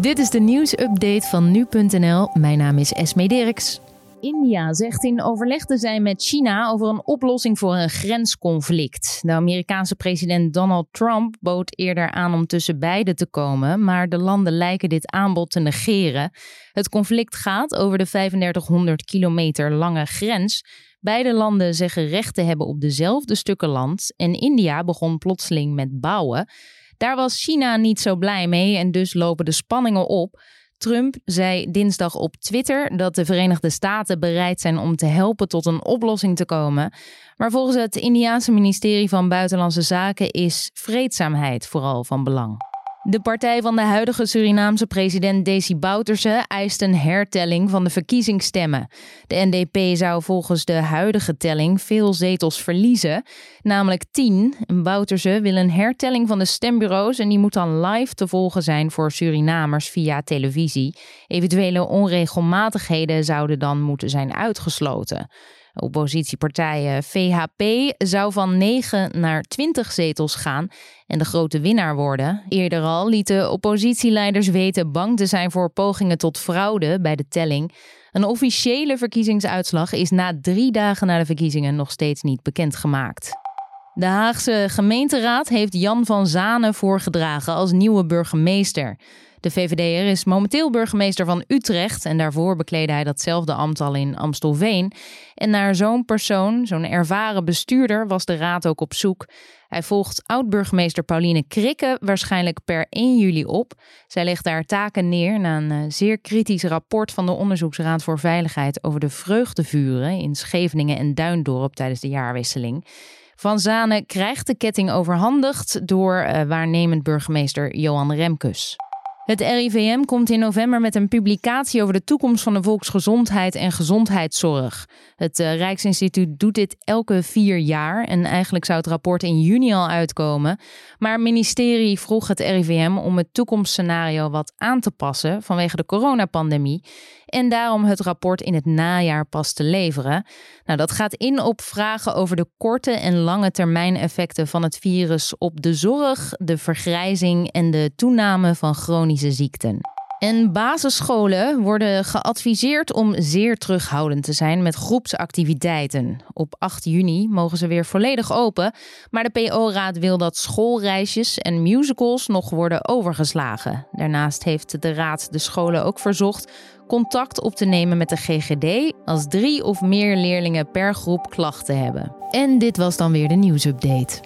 Dit is de nieuwsupdate van nu.nl. Mijn naam is Esme Dirks. India zegt in overleg te zijn met China over een oplossing voor een grensconflict. De Amerikaanse president Donald Trump bood eerder aan om tussen beiden te komen, maar de landen lijken dit aanbod te negeren. Het conflict gaat over de 3500 kilometer lange grens. Beide landen zeggen recht te hebben op dezelfde stukken land en India begon plotseling met bouwen. Daar was China niet zo blij mee en dus lopen de spanningen op. Trump zei dinsdag op Twitter dat de Verenigde Staten bereid zijn om te helpen tot een oplossing te komen. Maar volgens het Indiaanse ministerie van Buitenlandse Zaken is vreedzaamheid vooral van belang. De partij van de huidige Surinaamse president Desi Bouterse eist een hertelling van de verkiezingsstemmen. De NDP zou volgens de huidige telling veel zetels verliezen, namelijk 10. Bouterse wil een hertelling van de stembureaus en die moet dan live te volgen zijn voor Surinamers via televisie. Eventuele onregelmatigheden zouden dan moeten zijn uitgesloten. Oppositiepartijen VHP zou van 9 naar 20 zetels gaan en de grote winnaar worden. Eerder al lieten oppositieleiders weten bang te zijn voor pogingen tot fraude bij de telling. Een officiële verkiezingsuitslag is na drie dagen na de verkiezingen nog steeds niet bekendgemaakt. De Haagse gemeenteraad heeft Jan van Zanen voorgedragen als nieuwe burgemeester. De VVD'er is momenteel burgemeester van Utrecht en daarvoor bekleedde hij datzelfde ambt al in Amstelveen. En naar zo'n persoon, zo'n ervaren bestuurder, was de raad ook op zoek. Hij volgt oud-burgemeester Pauline Krikke waarschijnlijk per 1 juli op. Zij legt daar taken neer na een eh, zeer kritisch rapport van de Onderzoeksraad voor Veiligheid over de vreugdevuren in Scheveningen en Duindorp tijdens de jaarwisseling. Van Zanen krijgt de ketting overhandigd door uh, waarnemend burgemeester Johan Remkes. Het RIVM komt in november met een publicatie over de toekomst van de volksgezondheid en gezondheidszorg. Het uh, Rijksinstituut doet dit elke vier jaar en eigenlijk zou het rapport in juni al uitkomen. Maar het ministerie vroeg het RIVM om het toekomstscenario wat aan te passen vanwege de coronapandemie en daarom het rapport in het najaar pas te leveren. Nou, dat gaat in op vragen over de korte en lange termijn effecten van het virus op de zorg, de vergrijzing en de toename van ziekten. En basisscholen worden geadviseerd om zeer terughoudend te zijn met groepsactiviteiten. Op 8 juni mogen ze weer volledig open, maar de PO-raad wil dat schoolreisjes en musicals nog worden overgeslagen. Daarnaast heeft de raad de scholen ook verzocht contact op te nemen met de GGD als drie of meer leerlingen per groep klachten hebben. En dit was dan weer de nieuwsupdate.